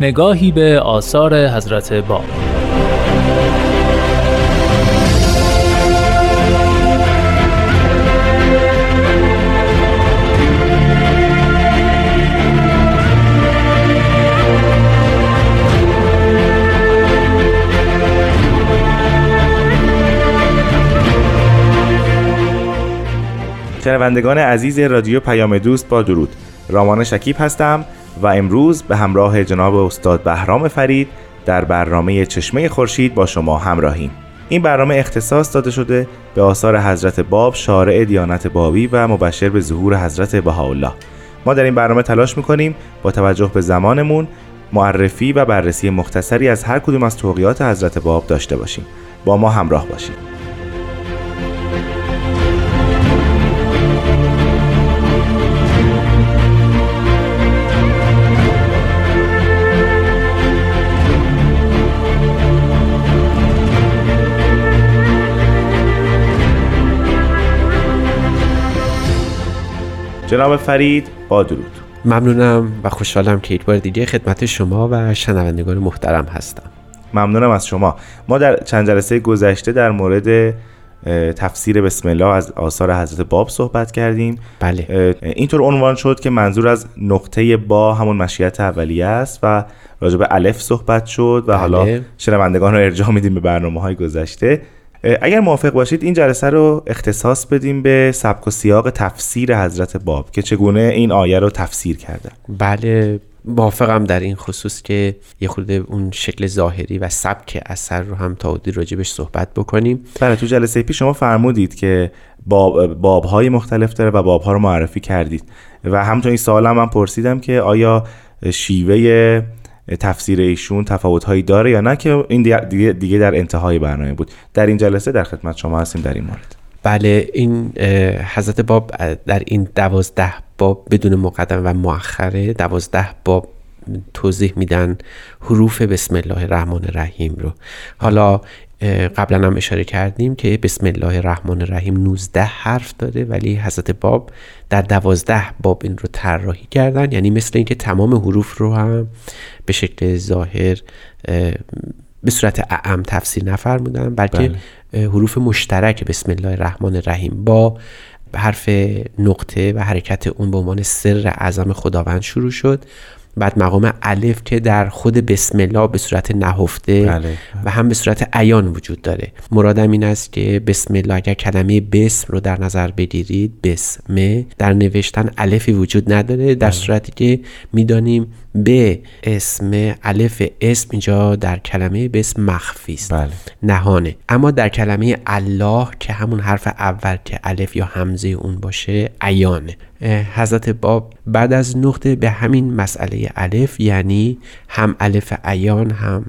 نگاهی به آثار حضرت باب شنوندگان عزیز رادیو پیام دوست با درود. رامان شکیب هستم. و امروز به همراه جناب استاد بهرام فرید در برنامه چشمه خورشید با شما همراهیم. این برنامه اختصاص داده شده به آثار حضرت باب شارع دیانت بابی و مبشر به ظهور حضرت بهاءالله. ما در این برنامه تلاش می‌کنیم با توجه به زمانمون معرفی و بررسی مختصری از هر کدوم از توقیات حضرت باب داشته باشیم. با ما همراه باشید. جناب فرید با درود. ممنونم و خوشحالم که یک بار دیگه خدمت شما و شنوندگان محترم هستم. ممنونم از شما. ما در چند جلسه گذشته در مورد تفسیر بسم الله از آثار حضرت باب صحبت کردیم. بله. اینطور عنوان شد که منظور از نقطه با همون مشیت اولیه است و راجع به الف صحبت شد و بله. حالا شنوندگان رو ارجاع میدیم به برنامه های گذشته. اگر موافق باشید این جلسه رو اختصاص بدیم به سبک و سیاق تفسیر حضرت باب که چگونه این آیه رو تفسیر کرده. بله موافقم در این خصوص که یه خورده اون شکل ظاهری و سبک اثر رو هم تا حدودی راجبش صحبت بکنیم. بله تو جلسه پیش شما فرمودید که باب بابهای مختلف داره و بابها رو معرفی کردید. و همچنین این سوال هم من پرسیدم که آیا شیوه تفسیر ایشون تفاوت هایی داره یا نه که این دیگه, دیگه در انتهای برنامه بود. در این جلسه در خدمت شما هستیم در این مورد. بله این حضرت باب در این دوازده باب بدون مقدم و مؤخره دوازده باب توضیح میدن حروف بسم الله الرحمن الرحیم رو. حالا قبلا هم اشاره کردیم که بسم الله الرحمن الرحیم 19 حرف داره ولی حضرت باب در دوازده باب این رو طراحی کردن. یعنی مثل اینکه تمام حروف رو هم به شکل ظاهر به صورت اعم تفسیر نفرمودن بلکه بله. حروف مشترک بسم الله الرحمن الرحیم با حرف نقطه و حرکت اون به عنوان سر اعظم خداوند شروع شد. بعد مقام الف که در خود بسم الله به صورت نهفته بله. و هم به صورت عیان وجود داره مرادم این است که بسم الله اگر کلمه بسم رو در نظر بگیرید بسمه در نوشتن الفی وجود نداره در بله. صورتی که می‌دانیم به اسم الف اسم اینجا در کلمه به اسم مخفی است بله. نهانه اما در کلمه الله که همون حرف اول که الف یا همزه اون باشه عیانه حضرت باب بعد از نقطه به همین مسئله الف یعنی هم الف عیان هم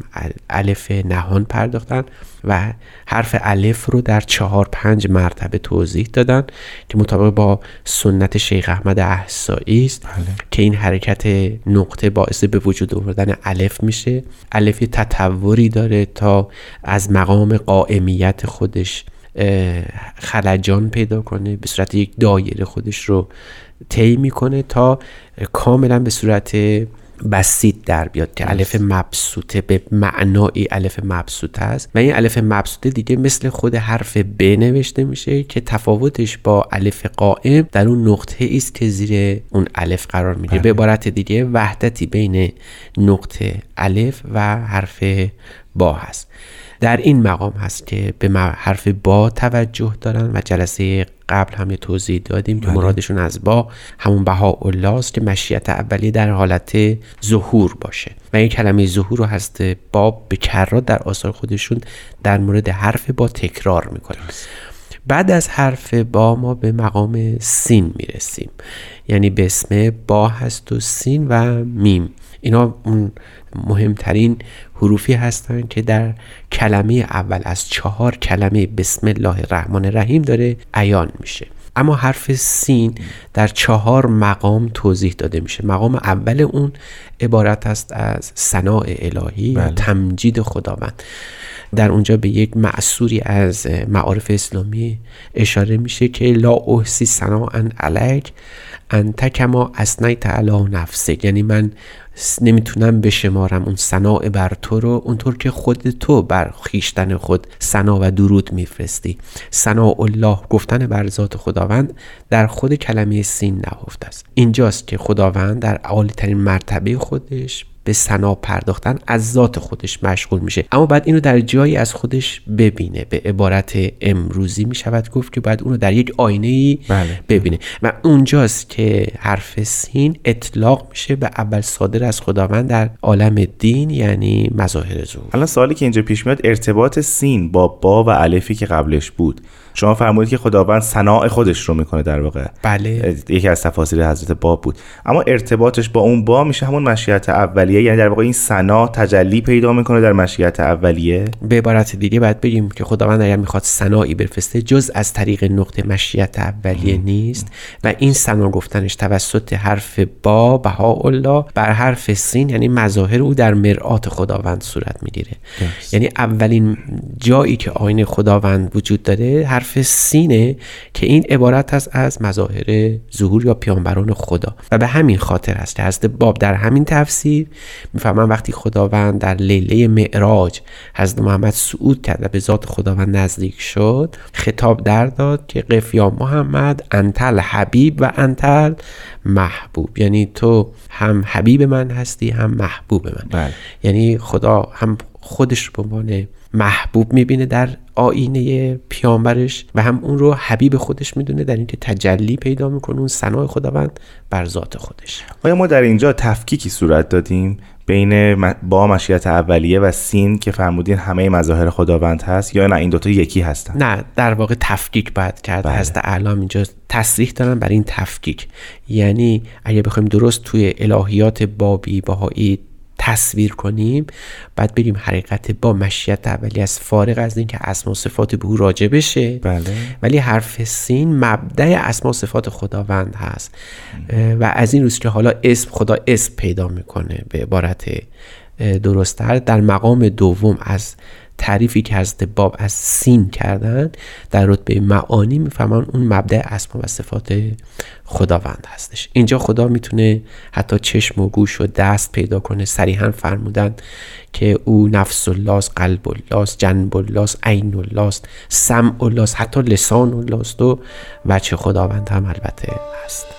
الف نهان پرداختن و حرف الف رو در چهار پنج مرتبه توضیح دادن که مطابق با سنت شیخ احمد احسایی است بله. که این حرکت نقطه باعث به وجود آوردن الف میشه الف تطوری داره تا از مقام قائمیت خودش خلجان پیدا کنه به صورت یک دایره خودش رو طی می‌کنه تا کاملا به صورت بسیط در بیاد که الف مبسوطه به معنای الف مبسوطه است. و این الف مبسوطه دیگه مثل خود حرف ب نوشته میشه که تفاوتش با الف قائم در اون نقطه است که زیر اون الف قرار می‌گیره. به بله. عبارت دیگه وحدتی بین نقطه الف و حرف با هست. در این مقام هست که به حرف با توجه دارن و جلسه قبل هم یه توضیح دادیم که بله. مرادشون از با همون بها است که مشیت اولی در حالت ظهور باشه. و این کلمه ظهور رو هست باب به کرات در آثار خودشون در مورد حرف با تکرار می‌کنه. بعد از حرف با ما به مقام سین می‌رسیم. یعنی به اسم با هست و سین و میم. اینا اون مهمترین حروفی هستند که در کلمه اول از چهار کلمه بسم الله الرحمن الرحیم داره عیان میشه. اما حرف سین در چهار مقام توضیح داده میشه. مقام اول اون عبارت است از ثناء الهی بله. تمجید خداوند. در اونجا به یک معصوری از معارف اسلامی اشاره میشه که لا احسی ثناء علیک انت کما اسنیت علی نفسک. یعنی من نمی‌تونم بشمارم اون ثناء بر تو رو اونطور که خود تو بر خیشتن خود ثنا و درود میفرستی. ثناء الله گفتن بر ذات خداوند در خود کلمه سین نهفته است. اینجاست که خداوند در عالی ترین مرتبه خودش به ثنا پرداختن از ذات خودش مشغول میشه. اما بعد اینو در جایی از خودش ببینه به عبارت امروزی می‌شود گفت که بعد اونو در یک آینه ای بله. ببینه. و اونجاست که حرف سین اطلاق میشه به اول صادر از خداوند در عالم دین یعنی مظاهر ظهور الان سوالی که اینجا پیش میاد ارتباط سین با با و الفی که قبلش بود شما فرمودید که خداوند صناع خودش رو می‌کنه در واقع. بله. یکی از تفاسیر حضرت باب بود. اما ارتباطش با اون با میشه همون مشیت اولیه یعنی در واقع این سنا تجلی پیدا می‌کنه در مشیت اولیه. به عبارت دیگه باید بگیم که خداوند اگر می‌خواد صناعی بفرسته جز از طریق نقطه مشیت اولیه نیست و این صنا گفتنش توسط حرف با بهاءالله بر حرف سین یعنی مظاهر او در مرآت خداوند صورت می‌گیره. یعنی اولین جایی که آینه خداوند وجود داره حرف سینه که این عبارت است از مظاهر ظهور یا پیامبران خدا. و به همین خاطر است که حضرت باب در همین تفسیر می‌فهمن وقتی خداوند در لیله معراج حضرت محمد صعود کرد و به ذات خداوند نزدیک شد خطاب در داد که قف یا محمد انتل حبیب و انتل محبوب یعنی تو هم حبیب من هستی هم محبوب من. بله. یعنی خدا هم خودش رو به عنوان محبوب می‌بینه در آینه پیامبرش و هم اون رو حبیب خودش می‌دونه در اینکه تجلی پیدا می‌کنه اون ثنای خداوند بر ذات خودش. آیا ما در اینجا تفکیکی صورت دادیم بین با مشیت اولیه و سین که فرمودین همه مظاهر خداوند هست یا نه؟ این دوتا یکی هستن؟ نه در واقع تفکیک باید کرد. بله. حضرت اعلام اینجا تصریح دارن بر این تفکیک. یعنی اگه بخوایم درست توی الهیات بابی باهایی تصویر کنیم بعد بریم حقیقت با مشیت اولی از فارغ از اینکه اسما و صفات به او راجع بشه. بله. ولی حرف سین مبدع اسما و صفات خداوند هست. و از این روز که حالا اسم خدا اسم پیدا می‌کنه به عبارت درستتر در مقام دوم از تعریفی که حضرت باب از سین کردن در رتبه معانی می‌فهمن اون مبدع اسما و صفات خداوند هستش. اینجا خدا می‌تونه حتی چشم و گوش و دست پیدا کنه. صریحا فرمودن که او نفس الله قلب الله جنب الله عین الله سمع الله حتی لسان الله و وجه خداوند هم البته هست.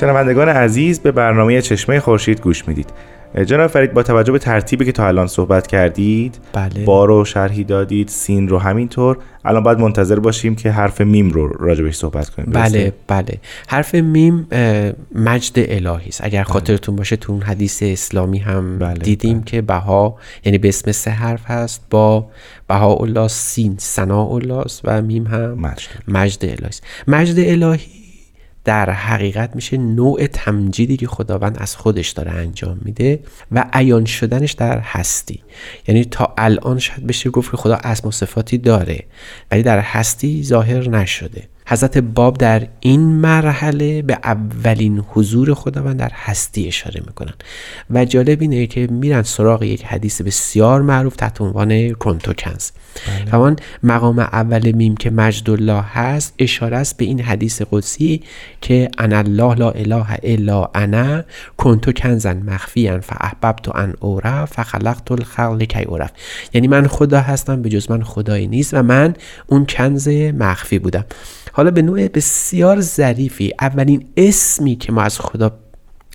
شنوندگان عزیز به برنامه چشمه خورشید گوش می‌دید. جناب فرید با توجه به ترتیبی که تا الان صحبت کردید بله. ب رو شرحی دادید سین رو همینطور. الان باید منتظر باشیم که حرف میم رو راجع بهش صحبت کنیم. بله؟ بله. حرف میم مجد الهی است. اگر خاطرتون باشه تو اون حدیث اسلامی هم بله، دیدیم که بها یعنی به اسم سه حرف هست. با بها الله سین ثنا الله و میم هم مجد. مجد الهی است. مجد الهی در حقیقت میشه نوع تمجیدی که خداوند از خودش داره انجام میده و عیان شدنش در هستی. یعنی تا الان شاید بشه گفت که خدا اسم و صفاتی داره ولی در هستی ظاهر نشده. حضرت باب در این مرحله به اولین حضور خداوند در هستی اشاره می‌کنن. و جالب اینه که میرن سراغ یک حدیث بسیار معروف تحت عنوان کنتو کنز و آن مقام اول میم که مجد الله هست اشاره است به این حدیث قدسی که انا الله لا اله الا انا کنتو کنزن مخفیا فاحببت ان اورف فخلقت الخلق لکی اورف یعنی من خدا هستم به جز من خدایی نیست و من اون کنز مخفی بودم. حالا به نوع بسیار ظریفی اولین اسمی که ما از خدا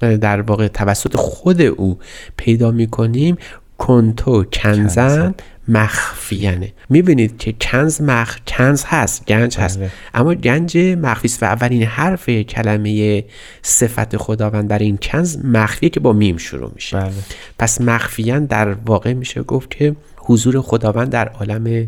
در واقع توسط خود او پیدا می کنیم کنتو کنزن مخفیانه می‌بینید که کنز مخ کنز هست گنج هست بله. اما گنج مخفی است و اولین حرف کلمه صفت خداوند در این کنز مخفیه که با میم شروع میشه بله. پس مخفیان در واقع میشه گفت که حضور خداوند در عالم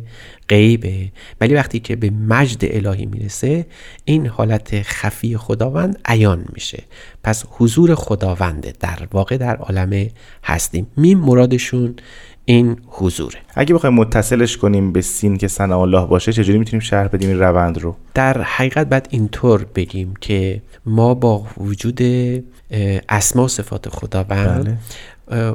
غیبه. ولی وقتی که به مجد الهی می‌رسه این حالت خفی خداوند عیان میشه. پس حضور خداونده در واقع در عالم هستیم. میم مرادشون این حضوره. اگه بخوایم متصلش کنیم به سین که ثنا الله باشه چجوری می‌تونیم شرح بدیم این روند رو؟ در حقیقت باید اینطور بگیم که ما با وجود اسما و صفات خداوند بله.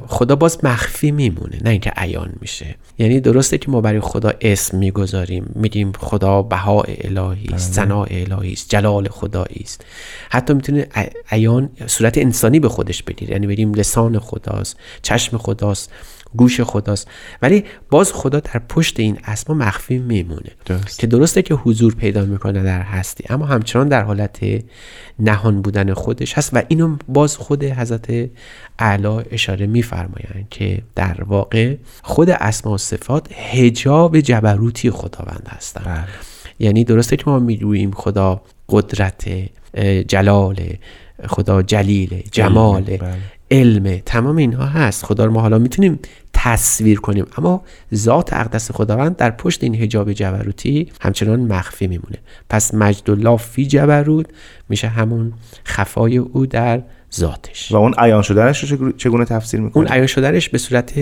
خدا باز مخفی میمونه نه اینکه عیان میشه. یعنی درسته که ما برای خدا اسم می‌گذاریم میگیم خدا بها الهی است ثناء الهی است جلال خدایی است. حتی می‌تونه عیان صورت انسانی به خودش بگیره. یعنی بگیم لسان خداست چشم خداست گوش خداست. ولی باز خدا در پشت این اسما مخفی میمونه. درست. که درسته که حضور پیدا می‌کنه در هستی. اما همچنان در حالت نهان بودن خودش هست و اینو باز خود حضرت اعلی اشاره میفرمایند که در واقع خود اسما صفات هجاب جبروتی خداوند هستند بله. یعنی درسته که ما می‌گوییم خدا قدرت جلال خدا جلیل جمال بله. علم تمام اینها هست خدا رو ما حالا می‌تونیم تصویر کنیم اما ذات اقدس خداوند در پشت این حجاب جبروتی همچنان مخفی میمونه پس مجد الله فی جبروت میشه همون خفای او در ذاتش. و اون عیان شدنش رو چگونه- تفسیر می‌کنه؟ اون عیان شدنش به صورت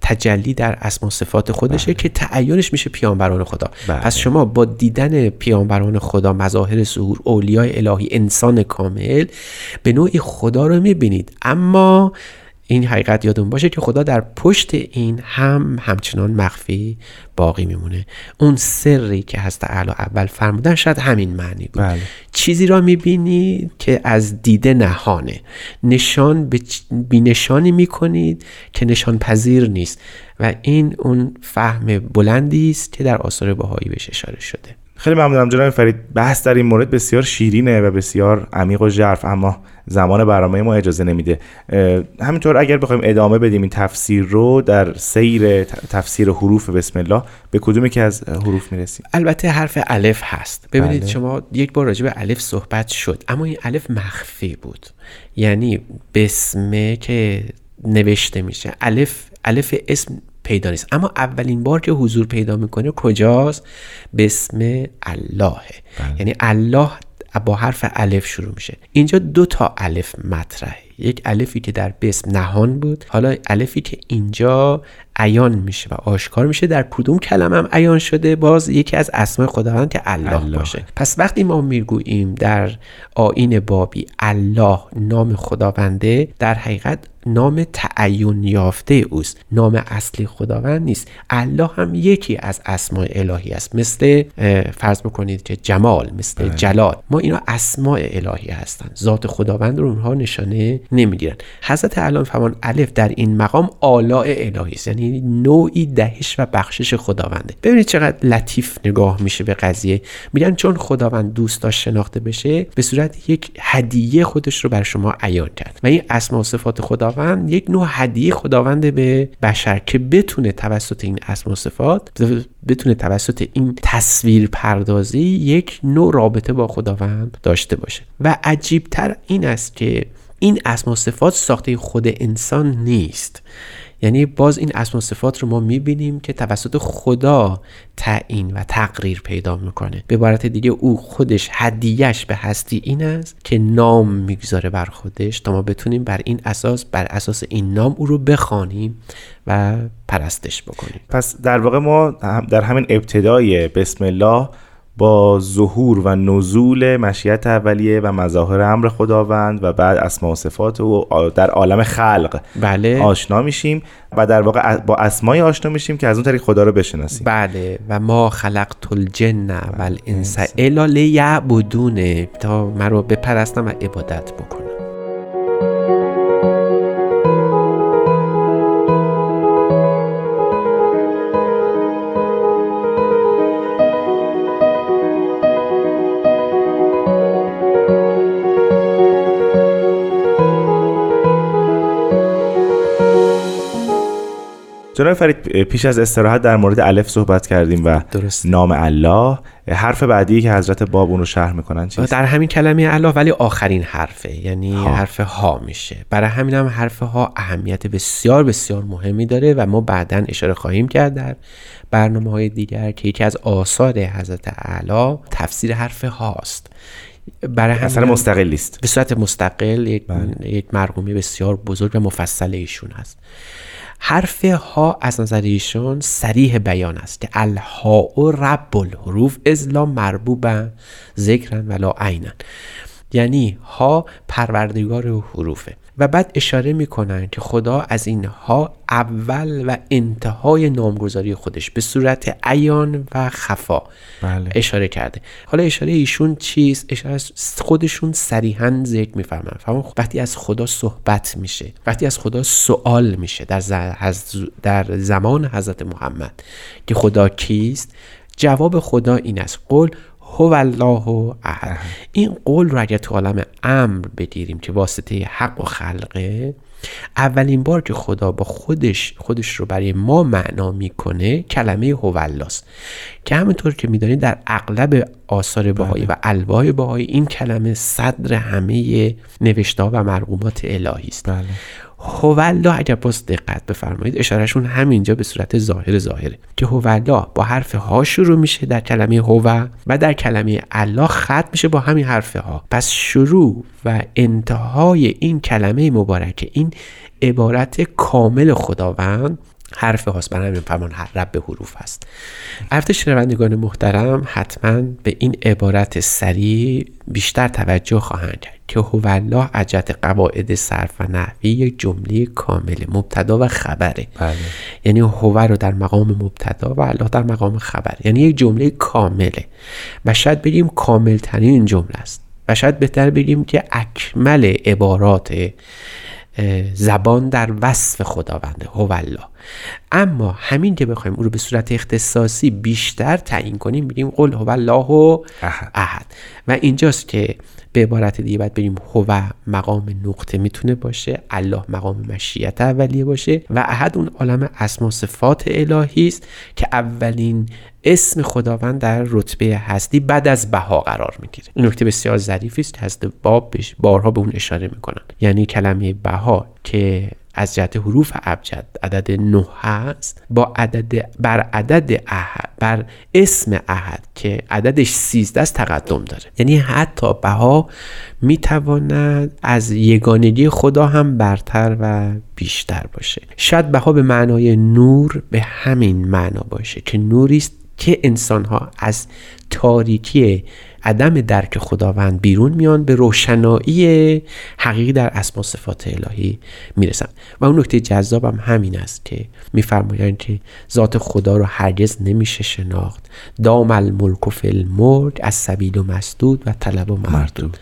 تجلی در اسما و صفات خودشه که تعینش میشه پیامبران خدا. بله. پس شما با دیدن پیامبران خدا مظاهر ظهور اولیای الهی انسان کامل به نوعی خدا رو می‌بینید. اما این حقیقت یادون باشه که خدا در پشت این هم همچنان مخفی باقی میمونه. اون سری که هست اعلی اول فرمودن شاید همین معنی بود. بله. چیزی را می‌بینید که از دیده نهانه. نشان به بینشانی می‌کنید که نشان پذیر نیست. و این اون فهم بلندی است که در آثار بهایی بهش اشاره شده. خیلی ممنونم جناب فرید. بحث در این مورد بسیار شیرینه و بسیار عمیق و ژرف اما زمان برنامه ما اجازه نمیده. همینطور اگر بخوایم ادامه بدیم این تفسیر رو در سیر تفسیر حروف بسم الله به کدومی که از حروف می‌رسیم؟ البته حرف الف هست. ببینید بله. شما یک بار راجع به الف صحبت شد اما این الف مخفی بود. یعنی بسمه که نوشته میشه. الف الف اسم پیدا نیست. اما اولین بار که حضور پیدا می‌کنه کجاست؟ بسم اللهه یعنی الله با حرف الف شروع میشه. اینجا دو تا الف مطرحه. یک الفی که در بسم نهان بود حالا الفی که اینجا عیان میشه و آشکار میشه. در کدوم کلمه هم عیان شده؟ باز یکی از اسماء خداوند که الله, الله. باشه. پس وقتی ما می‌گوییم در آین بابی الله نام خداونده در حقیقت نام تعین یافته اوست. نام اصلی خداوند نیست. الله هم یکی از اسماء الهی است. مثل فرض بکنید که جمال مثل جلال. ما اینا اسماء الهی هستند ذات خداوند رو اونها نشانه نمی‌گیرن. حضرت علام فرمان الف در این مقام آلاء الهی است. یعنی نوعی دهش و بخشش خداونده. ببینید چقدر لطیف نگاه میشه به قضیه. میگن چون خداوند دوست داشت شناخته بشه به صورت یک هدیه خودش رو بر شما عیان کرد. و این اسما و صفات خداوند یک نوع هدیه خداوند به بشر که بتونه توسط این اسما و صفات بتونه توسط این تصویر پردازی یک نوع رابطه با خداوند داشته باشه. و عجیبتر این است که این اسما و صفات ساخته خود انسان نیست. یعنی باز این اسم و صفات رو ما می‌بینیم که توسط خدا تعیین و تقریر پیدا می‌کنه. به عبارت دیگه او خودش هدیهش به هستی این است که نام می‌گذاره بر خودش. تا ما بتونیم بر این اساس بر اساس این نام او رو بخوانیم و پرستش بکنیم. پس در واقع ما در همین ابتدای بسم الله با ظهور و نزول مشیت اولیه و مظاهر امر خداوند و بعد اسما و صفات و آ- در عالم خلق بله. آشنا میشیم و در واقع با اسمای آشنا میشیم که از اون طریق خدا رو بشناسیم. بله. و ما خلقت الجن و الانس الا لیعبدونه تا من رو بپرستم و عبادت بکنم. جناب فرید پیش از استراحت در مورد الف صحبت کردیم و درست. نام الله. حرف بعدی که حضرت باب اون رو شرح می‌کنن چیست؟ در همین کلمه الله ولی آخرین حرفه. یعنی حرف ها میشه. برای همین هم حرف ها اهمیت بسیار بسیار مهمی داره و ما بعدا اشاره خواهیم کرد در برنامه های دیگر که یکی از آثار حضرت اعلی تفسیر حرف هاست. برای اثر مستقلی است به صورت مستقل یک, بله. یک مرحومی بسیار بزرگ و مفصل ایشون هست. حرف ها از نظر ایشون سریح بیان است که الها و رب الحروف ازلا مربوبا ذکرن ولا عینا یعنی ها پروردگار حروفه. و بعد اشاره می‌کنن که خدا از این ها اول و انتهای نامگذاری خودش به صورت عیان و خفا بله. اشاره کرده. حالا اشاره ایشون چیست؟ اشاره خودشون صریحا ذکر میفرمن. فرمان وقتی از خدا صحبت میشه وقتی از خدا سوال میشه در, ز- در زمان حضرت محمد که خدا کیست جواب خدا این است. قول هو الله احد. این قول رو اگر تو عالم امر بگیریم که واسطه حق و خلقه اولین بار که خدا با خودش خودش رو برای ما معنا می‌کنه کلمه هو الله است که همونطور که می‌دانید در اغلب آثار بهایی و الواح بهایی این کلمه صدر همه نوشته و مرقومات الهی است. هوالله اگر باز دقت بفرمایید اشارهشون همینجا به صورت ظاهر ظاهره که هوالله با حرف ها شروع میشه در کلمه هو و در کلمه الله ختم میشه با همین حرف ها. پس شروع و انتهای این کلمه مبارکه این عبارت کامل خداوند حرف هاست برای همین فرمان رب حروف هست البته شنوندگان محترم حتما به این عبارت سریع بیشتر توجه خواهند کرد که هو الله عجت قواعد صرف و نحوی یک جمله کامل مبتدا و خبره. بله. یعنی هو رو در مقام مبتدا و الله در مقام خبر. یعنی یک جمله کامله. و شاید بگیم کامل ترین جمله است. و شاید بهتر بگیم که اکمل عبارات زبان در وصف خداونده هو الله اما همین که بخوایم او رو به صورت اختصاصی بیشتر تعیین کنیم بگیم قل هو الله احد. احد. و اینجاست که به عبارت دیگه باید بریم هو مقام نقطه می‌تونه باشه الله مقام مشیت اولیه باشه و احد اون عالم اسما و صفات الهی است که اولین اسم خداوند در رتبه هستی بعد از بها قرار می‌گیره. این نکته بسیار ظریفی است که حضرت باب بارها به اون اشاره می‌کنن. یعنی کلمه بها که از جهت حروف ابجد عدد نه هست با عدد بر عدد احد بر اسم احد که عددش 13 است تقدم داره. یعنی حتی بها می‌تواند از یگانگی خدا هم برتر و بیشتر باشه. شاید بها به معنای نور به همین معنا باشه که نوری است که انسان ها از تاریکی عدم درک خداوند بیرون میان به روشنایی حقیقی در اسما صفات الهی می‌رسن. و اون نکته جذابم همین است که میفرمایند که ذات خدا رو هرگز نمیشه شناخت. دام الملک و الملک از سبیل و مسدود و طلب و مردود.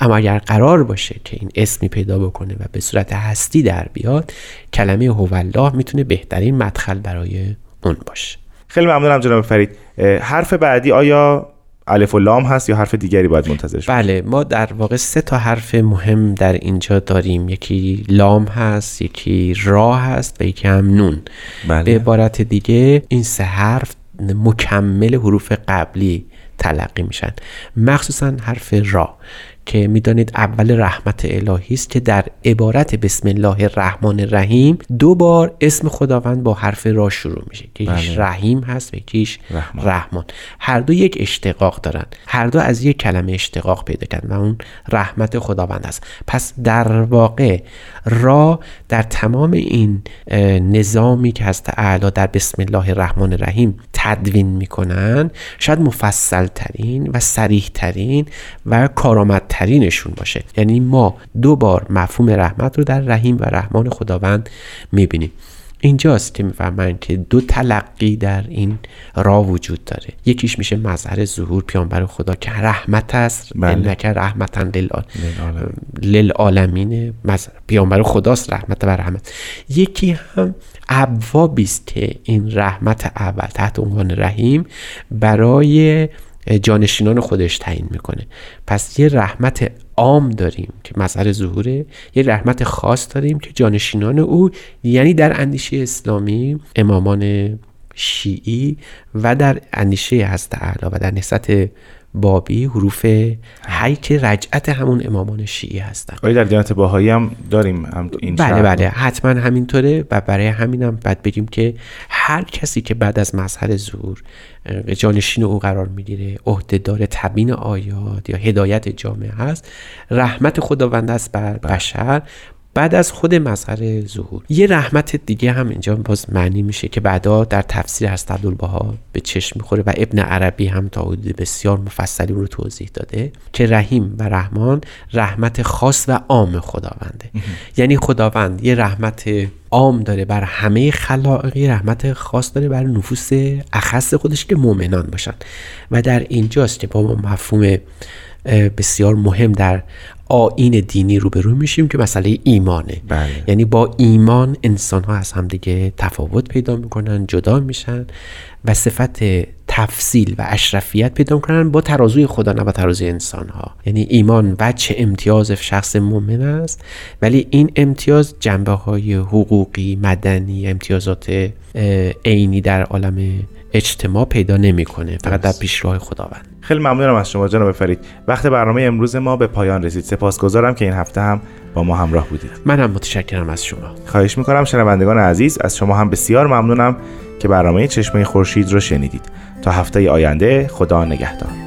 اما اگر قرار باشه که این اسمی پیدا بکنه و به صورت هستی در بیاد کلمه هو الله می‌تونه بهترین مدخل برای اون باشه. خیلی ممنونم جناب فرید. حرف بعدی آیا الف و لام هست یا حرف دیگری باید منتظرش؟ بله ما در واقع سه تا حرف مهم در اینجا داریم یکی لام هست یکی را هست و یکی هم نون بله. به عبارت دیگه این سه حرف مکمل حروف قبلی تلقی میشن مخصوصا حرف را که می‌دانید اول رحمت الهی است که در عبارت بسم الله الرحمن الرحیم دو بار اسم خداوند با حرف را شروع میشه که یکیش بله. رحیم هست و یکیش رحمان. رحمان هر دو یک اشتقاق دارن هر دو از یک کلمه اشتقاق پیدا کردن و اون رحمت خداوند است پس در واقع را در تمام این نظامی که هست اعلا در بسم الله الرحمن الرحیم تدوین می‌کنن شاید مفصل ترین و سریح ترین و کارآمدترینشون باشه. یعنی ما دو بار مفهوم رحمت رو در رحیم و رحمان خداوند می‌بینیم. اینجاست که می‌فهمن که دو تلقی در این را وجود داره. یکیش میشه مظهر ظهور پیامبر خدا که رحمت است. بله. انک رحمتا للعال- للعالمین. پیامبر خداست رحمت و رحمت. یکی هم ابوابی است که این رحمت اول تحت عنوان رحیم برای جانشینان خودش تعیین می‌کنه. پس یه رحمت عام داریم که مظهر ظهوره یه رحمت خاص داریم که جانشینان او یعنی در اندیشه اسلامی امامان شیعی و در اندیشه هست اعلا و در نسبت بابی حروف حی که رجعت همون امامان شیعی هستن. آیا در دیانت باهایی هم داریم هم این بله بله. حتما همینطوره. و برای همینم بعد بگیم که هر کسی که بعد از مظهر زور جانشین او قرار می‌گیره عهدهدار تبیین آیات یا هدایت جامعه هست رحمت خداوند است بر بشر. بعد از خود مظهر ظهور یه رحمت دیگه هم اینجا باز معنی میشه که بعدا در تفسیر هست عبدالبها به چشم می‌خوره و ابن عربی هم تا حدود بسیار مفصلی رو توضیح داده که رحیم و رحمان رحمت خاص و عام خداونده. یعنی خداوند یه رحمت عام داره بر همه خلائقی رحمت خاص داره بر نفوس اخص خودش که مؤمنان باشن. و در اینجاست که با مفهوم بسیار مهم در آین دینی روبرو میشیم که مسئله ایمانه. بله. یعنی با ایمان انسان ها از همدیگه تفاوت پیدا می‌کنن جدا میشن و صفت تفصیل و اشرفیت پیدا می‌کنن با ترازوی خدا نه با ترازوی انسان ها یعنی ایمان چه امتیاز شخص مؤمن است؟ ولی این امتیاز جنبه های حقوقی مدنی امتیازات عینی در عالم اجتماع پیدا نمی‌کنه. فقط در پیشراه خداوند. خیلی ممنونم از شما جناب فرید. وقت برنامه امروز ما به پایان رسید. سپاسگزارم که این هفته هم با ما همراه بودید. من هم متشکرم از شما. خواهش می‌کنم شنوندگان عزیز از شما هم بسیار ممنونم که برنامه چشمه خورشید رو شنیدید. تا هفته آینده خدا نگهدار.